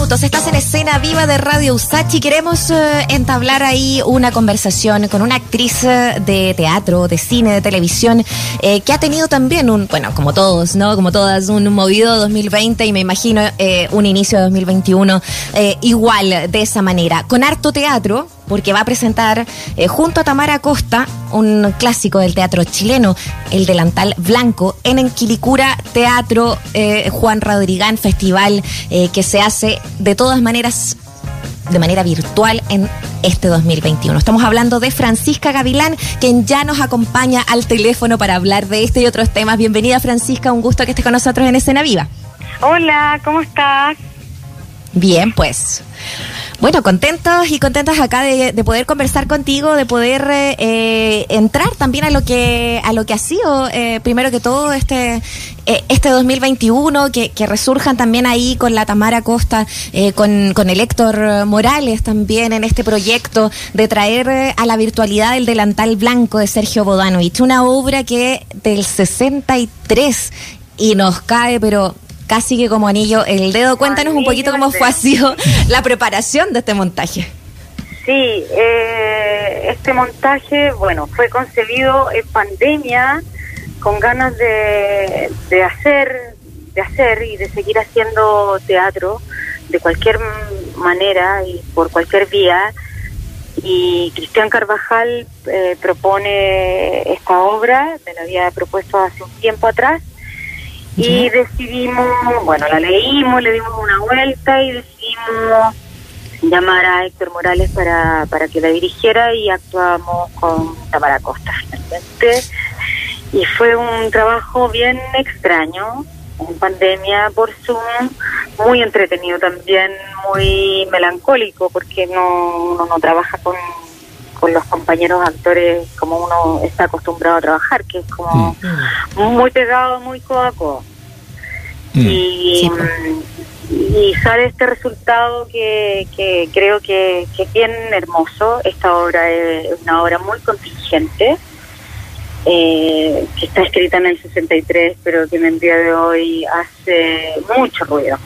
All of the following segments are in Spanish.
Estás en escena viva de Radio Usachi. Queremos eh, entablar ahí una conversación con una actriz eh, de teatro, de cine, de televisión, eh, que ha tenido también un, bueno, como todos, ¿no? Como todas, un movido 2020 y me imagino un inicio de 2021 igual, de esa manera. Con harto teatro, porque va a presentar eh, junto a Tamara Costa un clásico del teatro chileno, El Delantal Blanco, en Enquilicura Teatro eh, Juan Rodrigán, festival eh, que se hace de todas maneras de manera virtual en este 2021. Estamos hablando de Francisca Gavilán, quien ya nos acompaña al teléfono para hablar de este y otros temas. Bienvenida Francisca, un gusto que estés con nosotros en Escena Viva. Hola, ¿cómo estás? Bien, pues. Bueno, contentos y contentas acá de, poder conversar contigo, de poder eh, entrar también a lo que a lo que ha sido eh, primero que todo este eh, este 2021, que, que, resurjan también ahí con la Tamara Costa, con, con el Héctor Morales también en este proyecto de traer a la virtualidad el delantal blanco de Sergio Bodanovich, una obra que del 63 y nos cae, pero casi que como anillo el dedo. Cuéntanos un poquito cómo fue así la preparación de este montaje. Sí, eh, este montaje, bueno, fue concebido en pandemia con ganas de, de hacer, de hacer y de seguir haciendo teatro de cualquier manera y por cualquier vía. Y Cristian Carvajal eh, propone esta obra, me la había propuesto hace un tiempo atrás, y decidimos, bueno, la leímos, le dimos una vuelta y decidimos llamar a Héctor Morales para, para que la dirigiera y actuamos con Tamara Costa Y fue un trabajo bien extraño, en pandemia por Zoom, muy entretenido también, muy melancólico, porque no, uno no trabaja con, con los compañeros actores como uno está acostumbrado a trabajar, que es como mm. muy pegado, muy codo a codo. Mm. Y, y, sale este resultado que, que creo que, que, es bien hermoso. Esta obra es una obra muy contingente, eh, que está escrita en el 63, pero que en el día de hoy hace mucho ruido.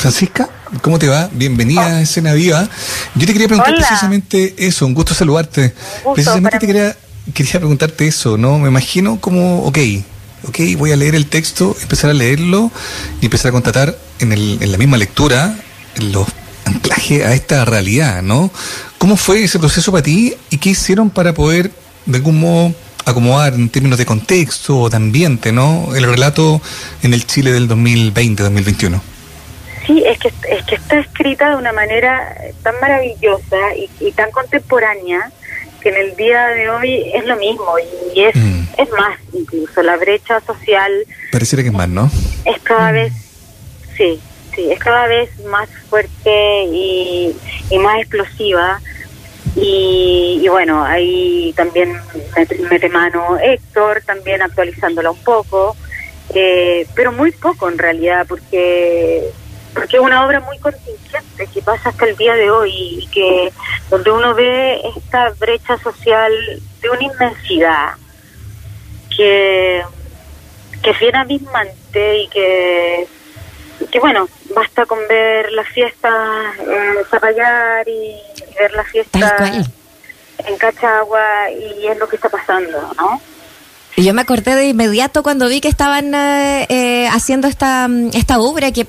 Francisca, ¿cómo te va? Bienvenida a Escena Viva. Yo te quería preguntar precisamente eso, un gusto saludarte. precisamente te quería, quería preguntarte eso, ¿no? Me imagino como, ok, ok, voy a leer el texto, empezar a leerlo y empezar a constatar en, el, en la misma lectura los anclajes a esta realidad, ¿no? ¿Cómo fue ese proceso para ti y qué hicieron para poder, de algún modo, acomodar en términos de contexto o de ambiente, ¿no? El relato en el Chile del 2020-2021. Sí, es que, es que está escrita de una manera tan maravillosa y, tan contemporánea que en el día de hoy es lo mismo y es, mm. es más incluso. La brecha social... Pareciera que es más, ¿no? Es cada mm. vez, sí, sí, es cada vez más fuerte y, más explosiva. Y, bueno, ahí también mete mano Héctor, también actualizándola un poco, eh, pero muy poco en realidad, porque porque es una obra muy contingente que pasa hasta el día de hoy y que donde uno ve esta brecha social de una inmensidad que que es bien abismante y que que bueno basta con ver las fiestas en Zapallar y ver las fiestas en Cachagua y es lo que está pasando ¿no? Y yo me acordé de inmediato cuando vi que estaban eh, eh, haciendo esta, esta obra que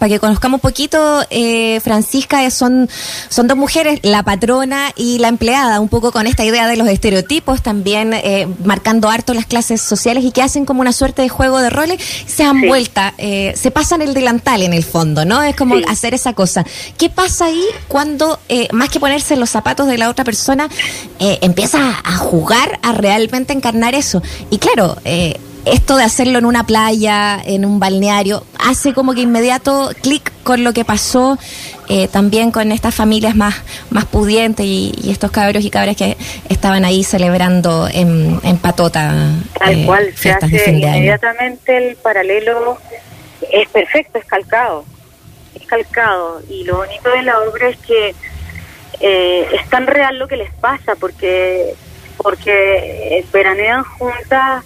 para que conozcamos un poquito, eh, Francisca, son, son dos mujeres, la patrona y la empleada, un poco con esta idea de los estereotipos, también eh, marcando harto las clases sociales y que hacen como una suerte de juego de roles, se han vuelta, eh, se pasan el delantal en el fondo, ¿no? Es como hacer esa cosa. ¿Qué pasa ahí cuando, más que ponerse los zapatos de la otra persona, empieza a jugar, a realmente encarnar eso? Y claro, esto de hacerlo en una playa, en un balneario, hace como que inmediato clic con lo que pasó eh, también con estas familias más, más pudientes y, estos cabros y cabras que estaban ahí celebrando en, Patota. Tal eh, cual, se hace inmediatamente el paralelo, es perfecto, es calcado, es calcado. Y lo bonito de la obra es que eh, es tan real lo que les pasa, porque porque veranean juntas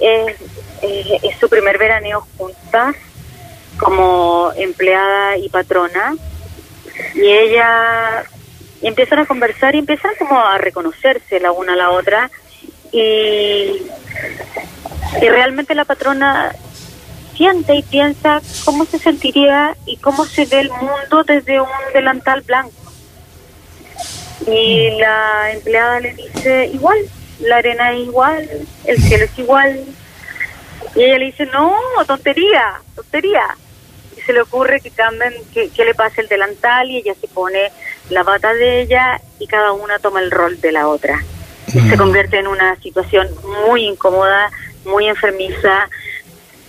es, su primer veraneo juntas como empleada y patrona y ella empiezan a conversar y empiezan como a reconocerse la una a la otra y, y realmente la patrona siente y piensa cómo se sentiría y cómo se ve el mundo desde un delantal blanco. Y la empleada le dice, igual, la arena es igual, el cielo es igual. Y ella le dice, no, tontería, tontería. Y se le ocurre que cambien, que, le pase el delantal y ella se pone la bata de ella y cada una toma el rol de la otra. Y se mm. convierte en una situación muy incómoda, muy enfermiza,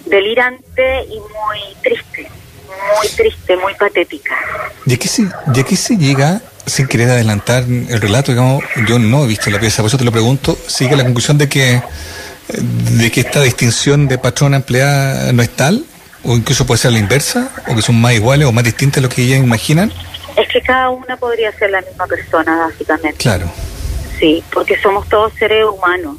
delirante y muy triste, muy triste, muy patética. ¿Y aquí se, y aquí se llega, sin querer adelantar el relato, digamos, yo no he visto la pieza, por eso te lo pregunto, sigue la conclusión de que de que esta distinción de patrona empleada no es tal, o incluso puede ser la inversa, o que son más iguales o más distintas de lo que ellas imaginan? Es que cada una podría ser la misma persona, básicamente. Claro. Sí, porque somos todos seres humanos.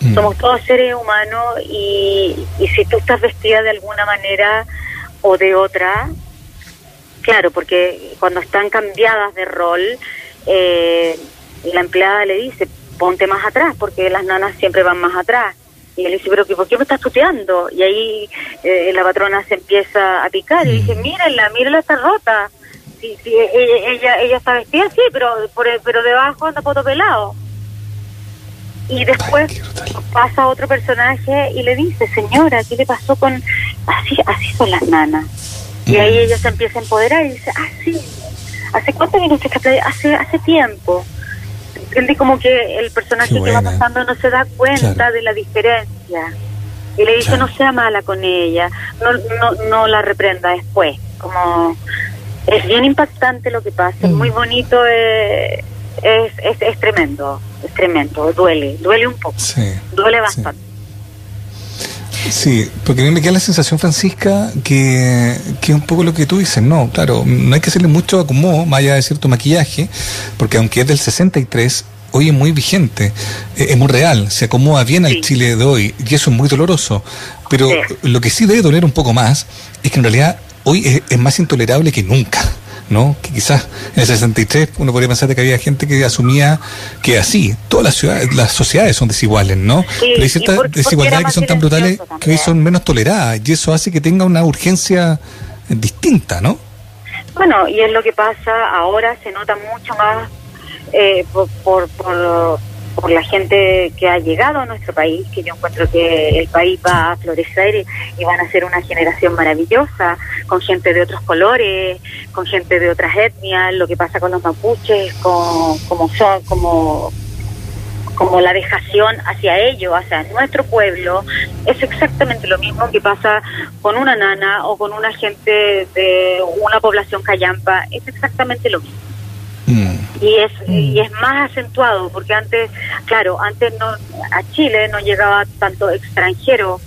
Mm. Somos todos seres humanos y, y si tú estás vestida de alguna manera o de otra, claro, porque cuando están cambiadas de rol, eh, la empleada le dice, ponte más atrás, porque las nanas siempre van más atrás. Y él dice, pero ¿por qué me estás tuteando? Y ahí eh, la patrona se empieza a picar y dice, mírenla, mírenla, está rota. Sí, sí, e, e, ella, ella, está vestida, sí, pero, pero debajo anda poto pelado. Y después pasa otro personaje y le dice, señora, ¿qué le pasó con...? Así, así son las nanas. Y ahí ella se empieza a empoderar y dice, ah, sí, ¿hace cuánto vino usted a Hace, hace tiempo. ¿Entiende? Como que el personaje que va pasando no se da cuenta de la diferencia. Y le dice, no sea mala con ella, no, no, no la reprenda después. Como es bien impactante lo que pasa, es muy mm. bonito, eh, es, es, es, tremendo, es tremendo, duele, duele un poco, duele bastante. Sí. Porque a mí me queda la sensación, Francisca, que, que es un poco lo que tú dices. No, claro, no hay que hacerle mucho acomodo, más allá de cierto maquillaje, porque aunque es del 63, hoy es muy vigente, eh, es muy real, se acomoda bien al Chile de hoy, y eso es muy doloroso. Pero lo que sí debe doler un poco más es que en realidad hoy es más intolerable que nunca. ¿No? Que quizás en el 63 uno podría pensar que había gente que asumía que así, todas las ciudades, las sociedades son desiguales, ¿no? Pero hay ciertas desigualdades que son tan brutales que hoy son menos toleradas y eso hace que tenga una urgencia distinta, ¿no? Bueno, y es lo que pasa ahora, se nota mucho más eh, por, por por la gente que ha llegado a nuestro país, que yo encuentro que el país va a florecer y, van a ser una generación maravillosa, con gente de otros colores, con gente de otras etnias, lo que pasa con los mapuches, con, como son, como como la dejación hacia ellos, hacia nuestro pueblo, es exactamente lo mismo que pasa con una nana o con una gente de una población callampa, es exactamente lo mismo. Mm. Y es, y es más acentuado, porque antes, claro, antes no a Chile no llegaba tanto extranjero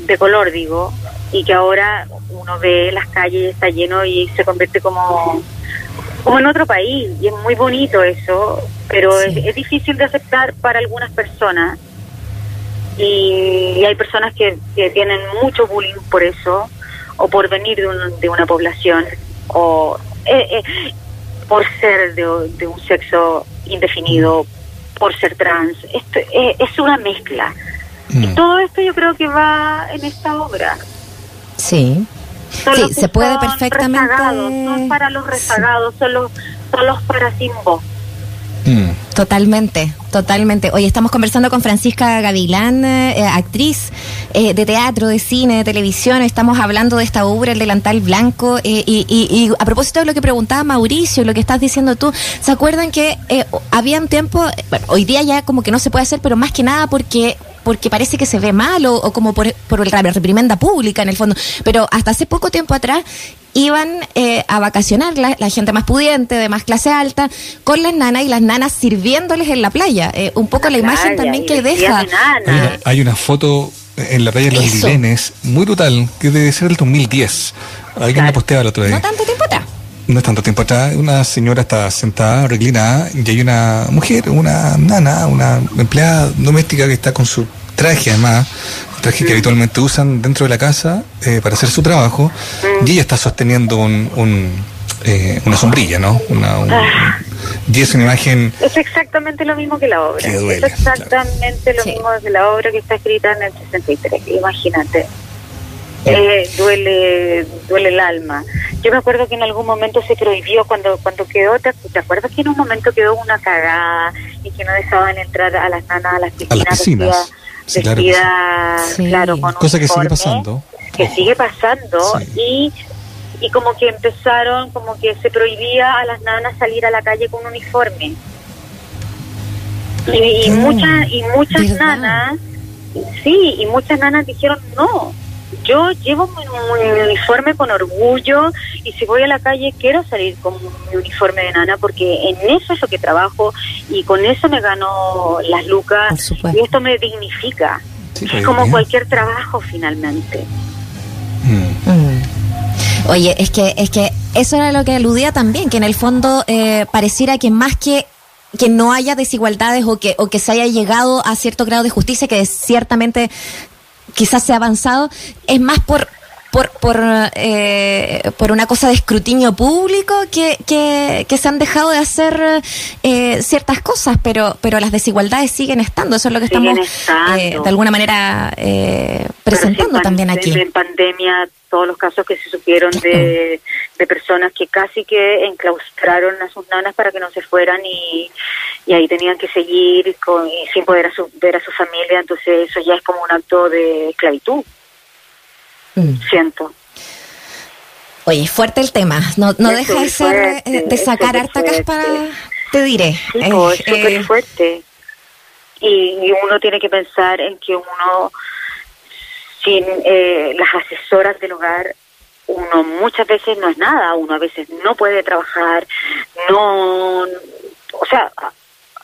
de color, digo, y que ahora uno ve las calles y está lleno y se convierte como, como en otro país, y es muy bonito eso, pero es, difícil de aceptar para algunas personas. Y, hay personas que, que, tienen mucho bullying por eso, o por venir de, de una población, o eh, eh, por ser de, un sexo indefinido, por ser trans. Esto es, una mezcla. Y mm. todo esto yo creo que va en esta obra. Sí. sí, se puede perfectamente. son para los rezagados, son los, son los para sin voz. Mm. Totalmente, totalmente. Hoy estamos conversando con Francisca Gavilán, eh, actriz eh, de teatro, de cine, de televisión. Estamos hablando de esta obra, El delantal blanco. Eh, y, a propósito de lo que preguntaba Mauricio, lo que estás diciendo tú, ¿se acuerdan que había un tiempo, bueno, hoy día ya como que no se puede hacer, pero más que nada porque porque parece que se ve mal o, como por, por la reprimenda pública en el fondo. Pero hasta hace poco tiempo atrás iban eh, a vacacionar la, gente más pudiente, de más clase alta, con las nanas y las nanas sirviéndoles en la playa. Eh, un poco la, imagen también que deja. Hay una, foto en la playa de los Lilenes, muy brutal, que debe ser del 2010. Alguien la posteaba el otro día. No tanto tiempo atrás. No es tanto tiempo atrás, una señora está sentada, reclinada, y hay una mujer, una nana, una empleada doméstica que está con su traje además, traje que habitualmente usan dentro de la casa eh, para hacer su trabajo, y ella está sosteniendo un, eh, una sombrilla, ¿no? Una, ah. y es una imagen... Es exactamente lo mismo que la obra. es exactamente lo mismo que la obra que está escrita en el 63, imagínate. Eh, duele duele el alma. Yo me acuerdo que en algún momento se prohibió cuando cuando quedó, ¿te, acuerdas que en un momento quedó una cagada y que no dejaban entrar a las nanas a las piscinas? claro, cosa que sigue pasando. Que sigue pasando y y como que empezaron, como que se prohibía a las nanas salir a la calle con un uniforme. Y, muchas y muchas nanas, sí, y muchas nanas dijeron no, yo llevo mi, uniforme con orgullo y si voy a la calle quiero salir con mi uniforme de nana porque en eso es lo que trabajo y con eso me gano las lucas y esto me dignifica. es como cualquier trabajo finalmente. Mm. Mm. Oye, es que es que eso era lo que aludía también, que en el fondo eh, pareciera que más que que no haya desigualdades o que, o que se haya llegado a cierto grado de justicia, que ciertamente quizás se ha avanzado, es más por por, por, eh, por una cosa de escrutinio público que, que, se han dejado de hacer eh, ciertas cosas, pero, pero las desigualdades siguen estando. Eso es lo que estamos eh, de alguna manera presentando también aquí. En pandemia, todos los casos que se supieron de, de personas que casi que enclaustraron a sus nanas para que no se fueran y, y ahí tenían que seguir con, sin poder ver a su familia, entonces eso ya es como un acto de esclavitud. Mm. Siento. Oye, fuerte el tema. No, no deja de ser eh, de sacar harta para te diré. Sí, es súper eh, fuerte. Y, uno tiene que pensar en que uno, sin eh, las asesoras del hogar, uno muchas veces no es nada, uno a veces no puede trabajar, no, o sea,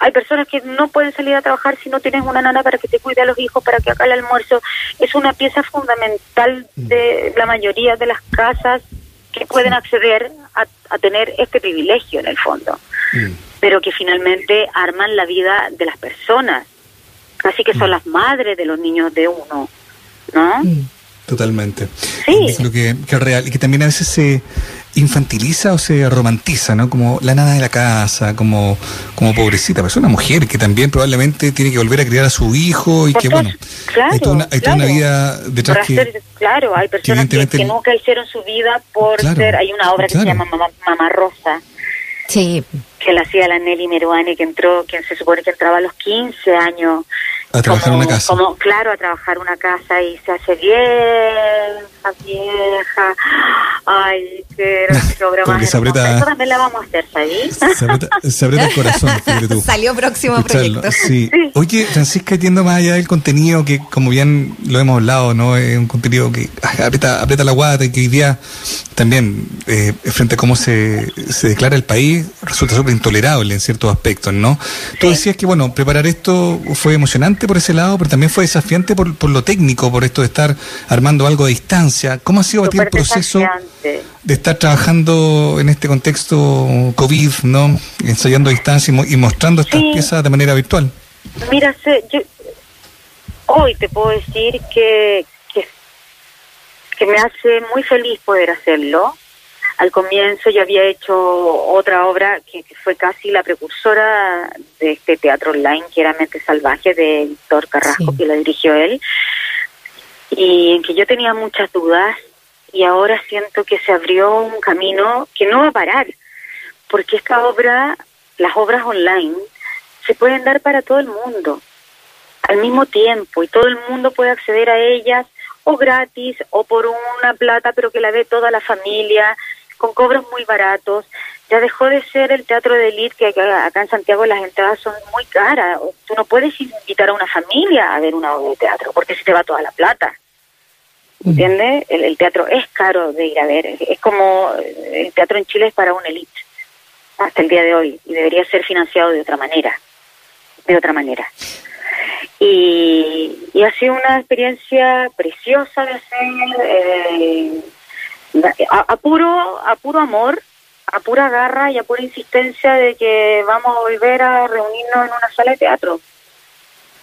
hay personas que no pueden salir a trabajar si no tienes una nana para que te cuide a los hijos, para que haga el almuerzo. Es una pieza fundamental de la mayoría de las casas que pueden acceder a, tener este privilegio en el fondo, mm. pero que finalmente arman la vida de las personas. Así que son mm. las madres de los niños de uno, ¿no? Mm. Totalmente. Sí. Lo que, que es real y que también a veces se infantiliza o se romantiza, ¿no? Como la nada de la casa, como, como pobrecita, pero es una mujer que también probablemente tiene que volver a criar a su hijo y que, bueno, hay, toda una, vida detrás que... claro, hay personas que, nunca hicieron su vida por ser... Hay una obra que se llama Mamá, Rosa. Sí. Que la hacía la Nelly Meruane, que entró, que se supone que entraba a los 15 años a trabajar una casa. Como, claro, a trabajar una casa y se hace vieja, vieja. Ay, qué, obra más. Se aprieta, Eso también la vamos a hacer, ¿sabes? Se aprieta, el corazón, tú. Salió próximo proyecto. Sí. Oye, Francisca, entiendo más allá del contenido que, como bien lo hemos hablado, ¿no? Es un contenido que aprieta, aprieta la guata y que hoy día también, eh, frente a cómo se, se declara el país, resulta súper intolerable en ciertos aspectos, ¿no? Tú decías que, bueno, preparar esto fue emocionante por ese lado, pero también fue desafiante por, por lo técnico, por esto de estar armando algo a distancia. ¿Cómo ha sido el proceso de estar trabajando en este contexto COVID, no ensayando a distancia y, mostrando estas piezas de manera virtual? Mira, yo hoy te puedo decir que, que, que me hace muy feliz poder hacerlo. Al comienzo yo había hecho otra obra que, fue casi la precursora de este teatro online, que era Mente Salvaje, de Víctor Carrasco, que la dirigió él, y en que yo tenía muchas dudas y ahora siento que se abrió un camino que no va a parar, porque esta obra, las obras online, se pueden dar para todo el mundo al mismo tiempo y todo el mundo puede acceder a ellas o gratis o por una plata pero que la ve toda la familia con cobros muy baratos. Ya dejó de ser el teatro de elite que acá en Santiago las entradas son muy caras. Tú no puedes invitar a una familia a ver una obra de teatro porque se te va toda la plata. ¿Entiendes? El, teatro es caro de ir a ver. Es como el teatro en Chile es para una elite hasta el día de hoy y debería ser financiado de otra manera. De otra manera. Y, y ha sido una experiencia preciosa de hacer. Eh, a, puro, a puro amor, a pura garra y a pura insistencia de que vamos a volver a reunirnos en una sala de teatro.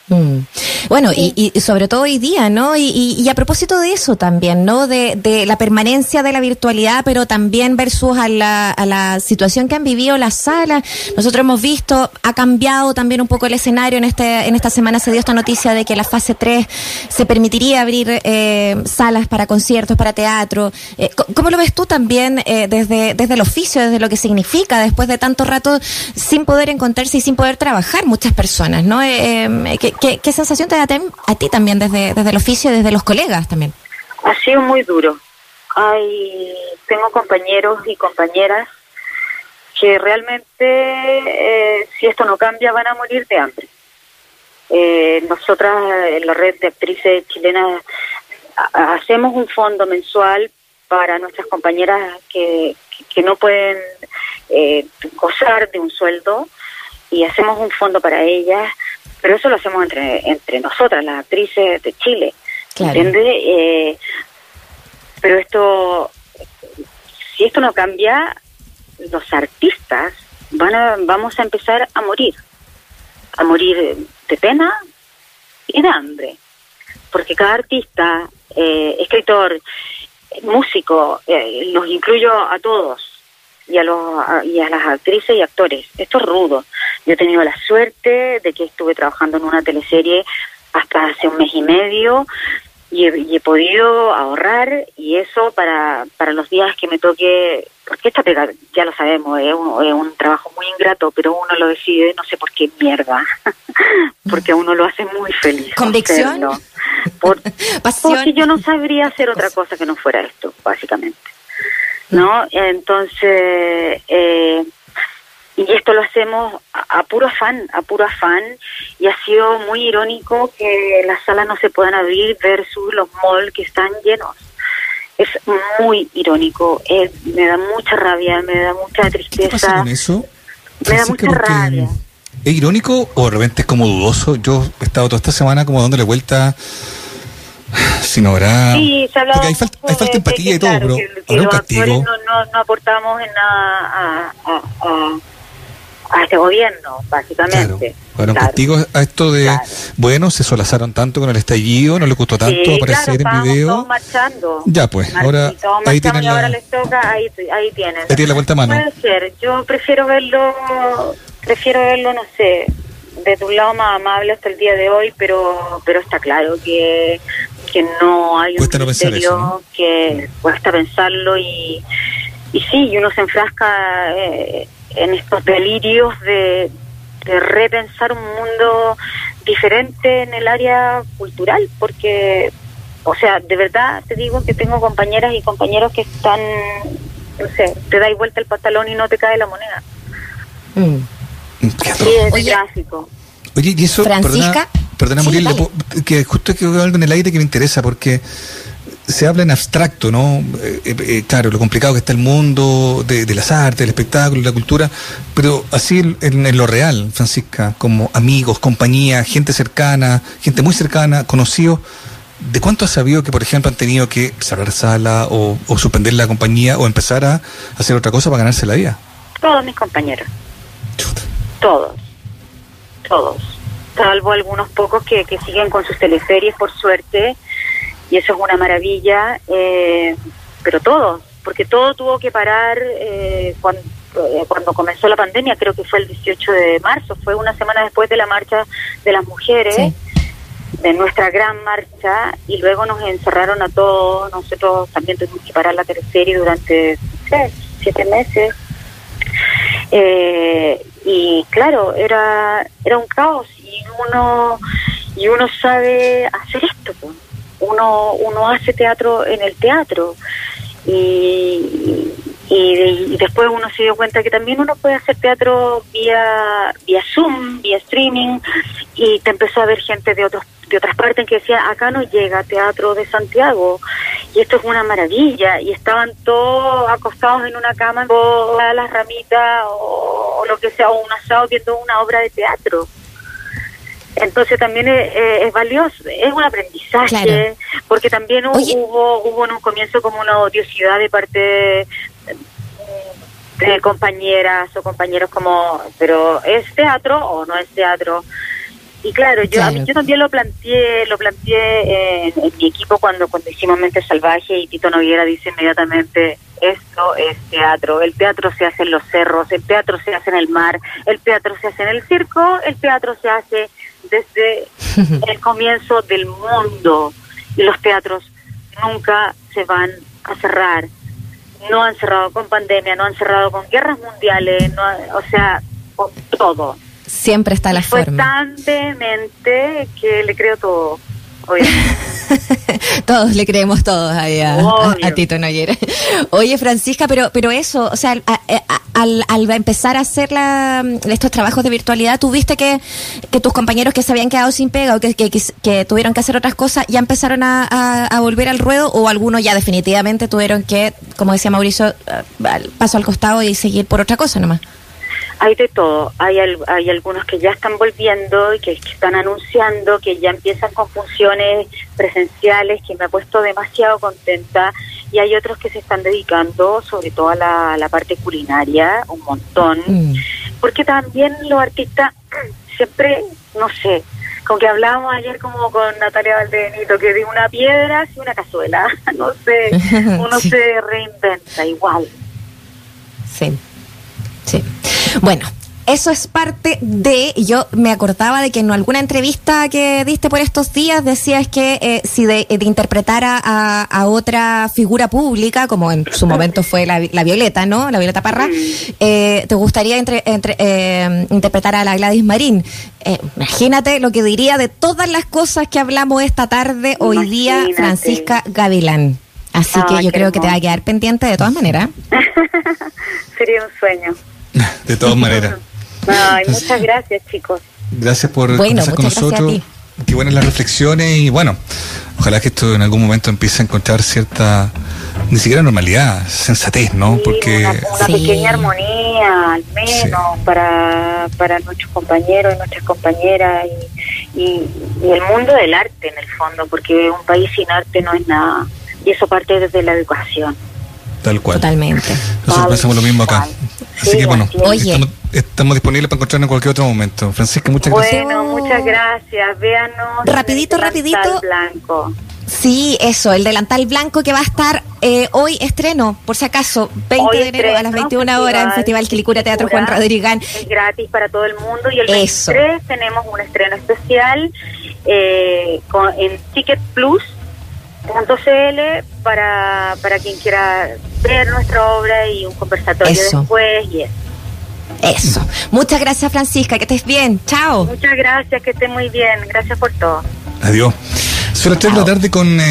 Mm. Bueno, y, sobre todo hoy día, ¿no? Y, a propósito de eso también, ¿no? De, la permanencia de la virtualidad, pero también versus a la, a la situación que han vivido las salas. Nosotros hemos visto, ha cambiado también un poco el escenario. En, este, en esta semana se dio esta noticia de que la fase 3 se permitiría abrir eh, salas para conciertos, para teatro. Eh, ¿Cómo lo ves tú también eh, desde, desde el oficio, desde lo que significa después de tanto rato sin poder encontrarse y sin poder trabajar muchas personas, ¿no? que, ¿Qué, sensación te da a ti también desde, desde el oficio, desde los colegas también? Ha sido muy duro. Hay, tengo compañeros y compañeras que realmente, eh, si esto no cambia, van a morir de hambre. Eh, nosotras, en la red de actrices chilenas, hacemos un fondo mensual para nuestras compañeras que, que no pueden eh, gozar de un sueldo y hacemos un fondo para ellas pero eso lo hacemos entre, entre nosotras, las actrices de Chile. ¿Entiendes? Eh, pero esto, si esto no cambia, los artistas van a, vamos a empezar a morir. A morir de pena y de hambre. Porque cada artista, eh, escritor, músico, eh, los incluyo a todos y a, los, y a las actrices y actores. Esto es rudo. Yo he tenido la suerte de que estuve trabajando en una teleserie hasta hace un mes y medio y he, podido ahorrar y eso para, para los días que me toque, porque esta pega, ya lo sabemos, es un, es un trabajo muy ingrato, pero uno lo decide, no sé por qué mierda, porque a uno lo hace muy feliz. ¿Convicción? Por, porque yo no sabría hacer otra cosa que no fuera esto, básicamente. ¿No? Entonces, eh, y esto lo hacemos a, puro afán, a puro afán, y ha sido muy irónico que las salas no se puedan abrir versus los malls que están llenos. Es muy irónico, me da mucha rabia, me da mucha tristeza. ¿Qué pasa con eso? Me da mucha rabia. ¿Es irónico o de repente es como dudoso? Yo he estado toda esta semana como dándole vuelta si no habrá. Sí, se Porque hay, falta, hay falta empatía y todo, pero un castigo. No, no, no, aportamos en nada a, a, este gobierno, básicamente. Claro. un castigo a esto de, bueno, se solazaron tanto con el estallido, no le gustó tanto aparecer en video. Todos marchando. Ya, pues, ahora ahí tienen la... ahora les toca, ahí, ahí tienen. Ahí tienen la vuelta a mano. Puede ser, yo prefiero verlo, prefiero verlo, no sé, de un lado más amable hasta el día de hoy, pero pero está claro que que no hay un criterio que cuesta pensarlo y, y sí, y uno se enfrasca eh, en estos delirios de, de repensar un mundo diferente en el área cultural, porque, o sea, de verdad te digo que tengo compañeras y compañeros que están, no sé, te dais vuelta el pantalón y no te cae la moneda. Mm. Sí, es gráfico. Oye, y eso, Francisca, Perdona, Muriel, que justo que algo en el aire que me interesa, porque se habla en abstracto, ¿no? Eh, eh, eh, claro, lo complicado que está el mundo de, las artes, el espectáculo, la cultura, pero así en, lo real, Francisca, como amigos, compañía, gente cercana, gente muy cercana, conocidos, ¿de cuánto has sabido que, por ejemplo, han tenido que cerrar sala o, o suspender la compañía o empezar a hacer otra cosa para ganarse la vida? Todos mis compañeros. Todos. Todos salvo algunos pocos que, que siguen con sus teleseries, por suerte, y eso es una maravilla, eh, pero todos, porque todo tuvo que parar eh, cuando, eh, cuando comenzó la pandemia, creo que fue el 18 de marzo, fue una semana después de la marcha de las mujeres. de nuestra gran marcha y luego nos encerraron a todos, nosotros también tuvimos que parar la teleserie durante siete meses eh, y claro, era, era un caos y uno, y uno sabe hacer esto. Uno, uno hace teatro en el teatro y, y, después uno se dio cuenta que también uno puede hacer teatro vía, vía Zoom, vía streaming y te empezó a ver gente de otros de otras partes que decía acá no llega teatro de Santiago y esto es una maravilla y estaban todos acostados en una cama con las ramitas o, lo que sea o un asado viendo una obra de teatro. Entonces también es, valioso, es un aprendizaje, porque también hubo hubo en un comienzo como una odiosidad de parte de compañeras o compañeros como, pero ¿es teatro o no es teatro? Y claro, yo yo también lo planteé, lo planteé en, mi equipo cuando cuando hicimos Mente Salvaje y Tito Noguera dice inmediatamente esto es teatro, el teatro se hace en los cerros, el teatro se hace en el mar, el teatro se hace en el circo, el teatro se hace desde el comienzo del mundo y los teatros nunca se van a cerrar. No han cerrado con pandemia, no han cerrado con guerras mundiales, no, o sea, con todo. Siempre está la fue forma. tan vehemente que le creo todo. todos le creemos todos ahí a, Tito Noyera. Oye, Francisca, pero pero eso, o sea, al, al, empezar a hacer la, estos trabajos de virtualidad, ¿tuviste que, que tus compañeros que se habían quedado sin pega o que, que, tuvieron que hacer otras cosas ya empezaron a, a, volver al ruedo o algunos ya definitivamente tuvieron que, como decía Mauricio, paso al costado y seguir por otra cosa nomás? Hay de todo. Hay, hay algunos que ya están volviendo y que, están anunciando que ya empiezan con funciones presenciales, que me ha puesto demasiado contenta. Y hay otros que se están dedicando sobre todo a la, parte culinaria, un montón. Mm. Porque también los artistas siempre, no sé, con que hablábamos ayer como con Natalia Valdenito, que de una piedra y una cazuela. no sé, uno se reinventa igual. Sí, sí. Bueno, eso es parte de, yo me acordaba de que en alguna entrevista que diste por estos días decías que eh, si de, interpretar a, otra figura pública, como en su momento fue la, Violeta, ¿no? La Violeta Parra, eh, te gustaría entre, eh, interpretar a la Gladys Marín. imagínate lo que diría de todas las cosas que hablamos esta tarde, hoy día, Francisca Gavilán. Así que yo creo que te va a quedar pendiente de todas maneras. Sería un sueño. De todas maneras. Ay, muchas gracias, chicos. Gracias por estar con nosotros. Qué buenas las reflexiones y bueno, ojalá que esto en algún momento empiece a encontrar cierta, ni siquiera normalidad, sensatez, ¿no? Porque una, pequeña armonía, al menos, para, para nuestros compañeros y nuestras compañeras y, y, y el mundo del arte en el fondo, porque un país sin arte no es nada y eso parte desde la educación. Tal cual. Totalmente. Nosotros pensamos lo mismo acá. Así que bueno, Estamos, disponibles para encontrarnos en cualquier otro momento. Francisca, muchas gracias. Bueno, muchas gracias. Véanos. Rapidito, rapidito. Blanco. Sí, eso, el delantal blanco que va a estar eh, hoy estreno, por si acaso, 20 de enero a las 21 horas en Festival Quilicura Teatro Juan Rodrigán. Es gratis para todo el mundo y el 23 tenemos un estreno especial eh, con, en Ticket Plus .cl para, para quien quiera ver nuestra obra y un conversatorio después y eso. Eso. Muchas gracias, Francisca. Que estés bien. Chao. Muchas gracias. Que estés muy bien. Gracias por todo. Adiós. Son las 3 de la tarde con. Eh,